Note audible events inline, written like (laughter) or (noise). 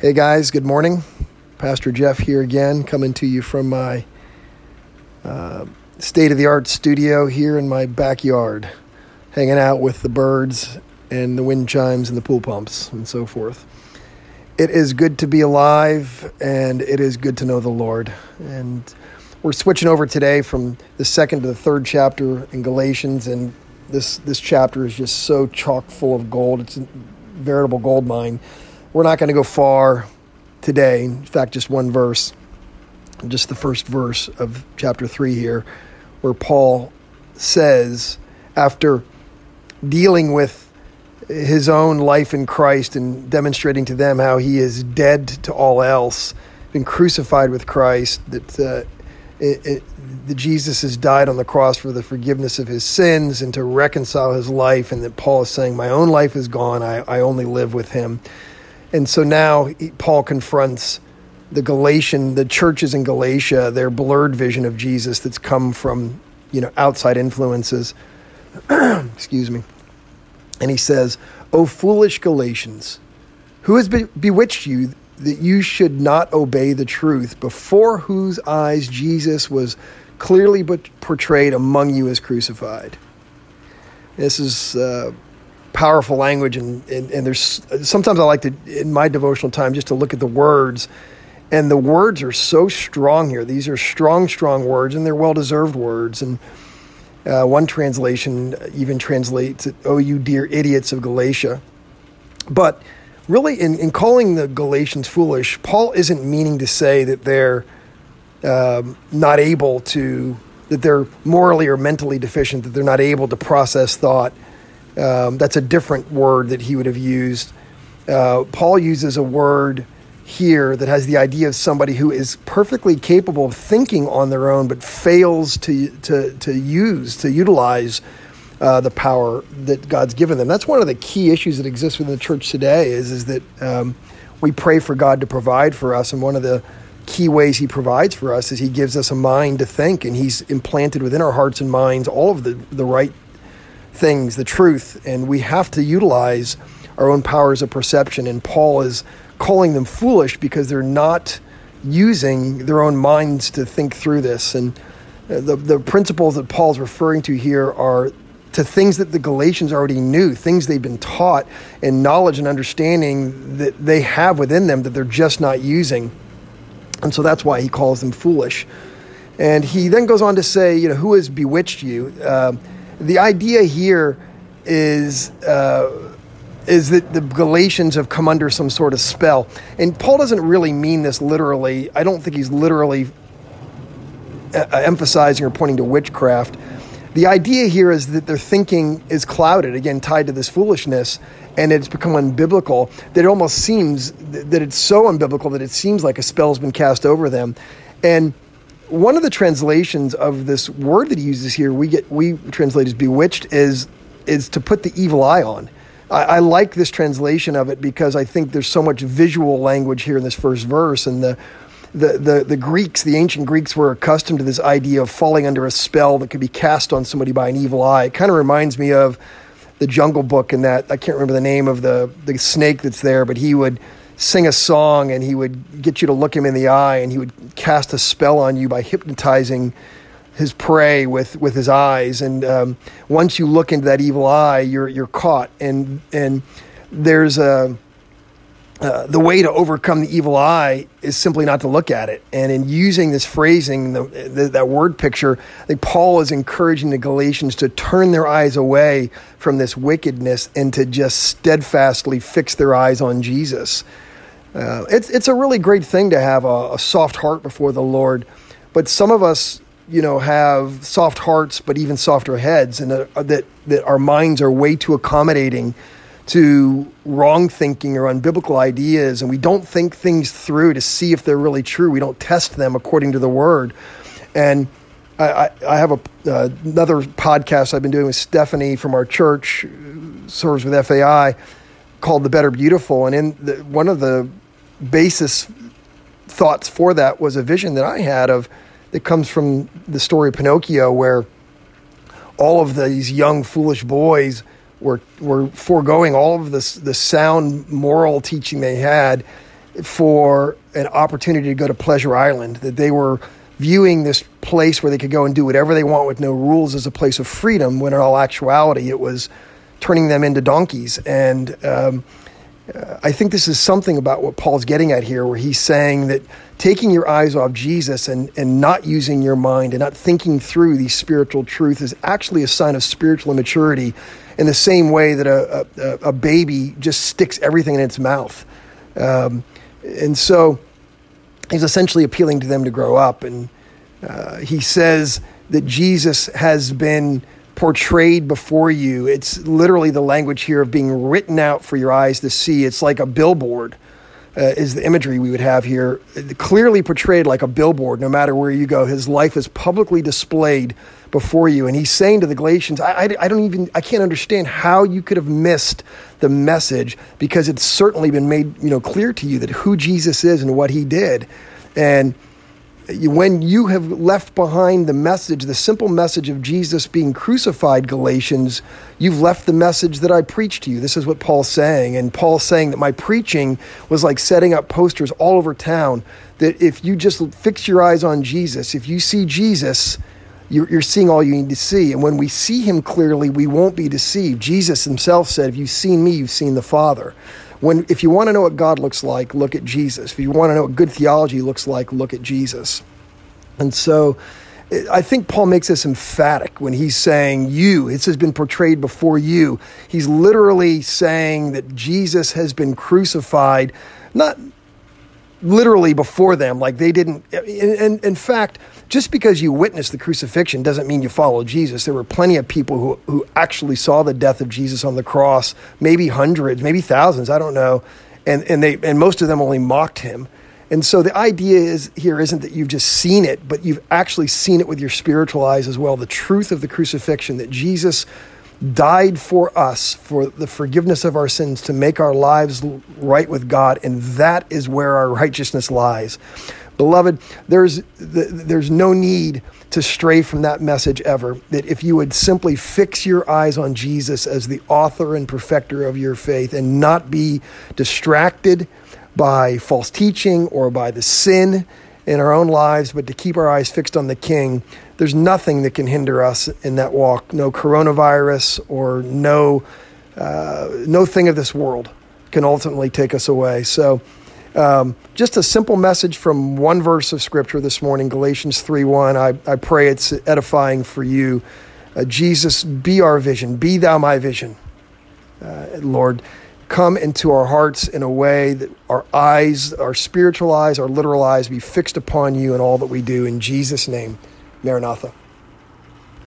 Hey guys, good morning. Pastor Jeff here again, coming to you from my uh, state of the art studio here in my backyard, hanging out with the birds and the wind chimes and the pool pumps and so forth. It is good to be alive and it is good to know the Lord. And we're switching over today from the second to the third chapter in Galatians, and this, this chapter is just so chock full of gold. It's a veritable gold mine we're not going to go far today. In fact, just one verse, just the first verse of chapter 3 here, where Paul says, after dealing with his own life in Christ and demonstrating to them how he is dead to all else, been crucified with Christ, that, uh, that Jesus has died on the cross for the forgiveness of his sins and to reconcile his life, and that Paul is saying, My own life is gone, I, I only live with him. And so now Paul confronts the Galatian, the churches in Galatia, their blurred vision of Jesus that's come from, you know, outside influences. (clears throat) Excuse me. And he says, O foolish Galatians, who has be- bewitched you that you should not obey the truth, before whose eyes Jesus was clearly but portrayed among you as crucified? This is uh, powerful language and, and, and there's sometimes I like to in my devotional time just to look at the words and the words are so strong here. These are strong, strong words and they're well deserved words. And uh, one translation even translates it, "Oh, you dear idiots of Galatia." But really, in, in calling the Galatians foolish, Paul isn't meaning to say that they're um, not able to, that they're morally or mentally deficient, that they're not able to process thought um, that's a different word that he would have used. Uh, Paul uses a word here that has the idea of somebody who is perfectly capable of thinking on their own, but fails to to to use to utilize uh, the power that God's given them. That's one of the key issues that exists within the church today. Is is that um, we pray for God to provide for us, and one of the key ways He provides for us is He gives us a mind to think, and He's implanted within our hearts and minds all of the the right things, the truth, and we have to utilize our own powers of perception. And Paul is calling them foolish because they're not using their own minds to think through this. And uh, the, the principles that Paul's referring to here are to things that the Galatians already knew, things they've been taught, and knowledge and understanding that they have within them that they're just not using. And so that's why he calls them foolish. And he then goes on to say, you know, who has bewitched you? Uh, the idea here is uh, is that the Galatians have come under some sort of spell, and Paul doesn't really mean this literally. I don't think he's literally uh, emphasizing or pointing to witchcraft. The idea here is that their thinking is clouded, again, tied to this foolishness, and it's become unbiblical that it almost seems that it's so unbiblical that it seems like a spell's been cast over them. And one of the translations of this word that he uses here, we get we translate as bewitched, is is to put the evil eye on. I, I, like this translation of it because I think there's so much visual language here in this first verse, and the the, the, the Greeks, the ancient Greeks, were accustomed to this idea of falling under a spell that could be cast on somebody by an evil eye. It kind of reminds me of the Jungle Book and that I can't remember the name of the the snake that's there, but he would sing a song and he would get you to look him in the eye and he would cast a spell on you by hypnotizing his prey with, with his eyes. And um, once you look into that evil eye, you're, you're caught. And, and there's a, uh, the way to overcome the evil eye is simply not to look at it. And in using this phrasing, the, the, that word picture, I think Paul is encouraging the Galatians to turn their eyes away from this wickedness and to just steadfastly fix their eyes on Jesus. Uh, it's it's a really great thing to have a, a, soft heart before the Lord, but some of us, you know, have soft hearts, but even softer heads, and uh, that that our minds are way too accommodating to wrong thinking or unbiblical ideas, and we don't think things through to see if they're really true. We don't test them according to the Word, and I, I have a, uh, another podcast I've been doing with Stephanie from our church, serves with FAI, called "The Better Beautiful," and in the, one of the basis thoughts for that was a vision that I had of that comes from the story of Pinocchio, where all of these young foolish boys were were foregoing all of this the sound moral teaching they had for an opportunity to go to Pleasure Island, that they were viewing this place where they could go and do whatever they want with no rules as a place of freedom, when in all actuality it was turning them into donkeys. And um, uh, I think this is something about what Paul's getting at here, where he's saying that taking your eyes off Jesus and, and not using your mind and not thinking through these spiritual truths is actually a sign of spiritual immaturity in the same way that a, a, a baby just sticks everything in its mouth. Um, and so he's essentially appealing to them to grow up. And uh, he says that Jesus has been portrayed before you. It's literally the language here of being written out for your eyes to see. It's like a billboard. Uh, is the imagery we would have here clearly portrayed like a billboard no matter where you go his life is publicly displayed before you and he's saying to the galatians I, I, I don't even i can't understand how you could have missed the message because it's certainly been made you know clear to you that who Jesus is and what he did and when you have left behind the message, the simple message of Jesus being crucified, Galatians, you've left the message that I preached to you. This is what Paul's saying. And Paul's saying that my preaching was like setting up posters all over town. That if you just fix your eyes on Jesus, if you see Jesus, you're, you're seeing all you need to see. And when we see him clearly, we won't be deceived. Jesus himself said, If you've seen me, you've seen the Father. When, if you want to know what God looks like, look at Jesus. If you want to know what good theology looks like, look at Jesus. And so eh, I think Paul makes this emphatic when he's saying you. This has been portrayed before you. He's literally saying that Jesus has been crucified, not literally before them, like they didn't. Eh, in, in fact, just because you witnessed the crucifixion doesn't mean you follow Jesus. There were plenty of people who, who actually saw the death of Jesus on the cross, maybe hundreds, maybe thousands, I don't know. And, and, they, and most of them only mocked him. And so the idea is here isn't that you've just seen it, but you've actually seen it with your spiritual eyes as well. The truth of the crucifixion, that Jesus died for us for the forgiveness of our sins to make our lives right with God, and that is where our righteousness lies. Beloved, there's, there's no need to stray from that message ever. That if you would simply fix your eyes on Jesus as the author and perfecter of your faith and not be distracted by false teaching or by the sin in our own lives, but to keep our eyes fixed on the King, there's nothing that can hinder us in that walk. No coronavirus or no, uh, no thing of this world can ultimately take us away. So, um, just a simple message from one verse of Scripture this morning, Galatians 3 1. I, I pray it's edifying for you. Uh, Jesus, be our vision. Be thou my vision. Uh, Lord, come into our hearts in a way that our eyes, our spiritual eyes, our literal eyes be fixed upon you in all that we do. In Jesus' name, Maranatha.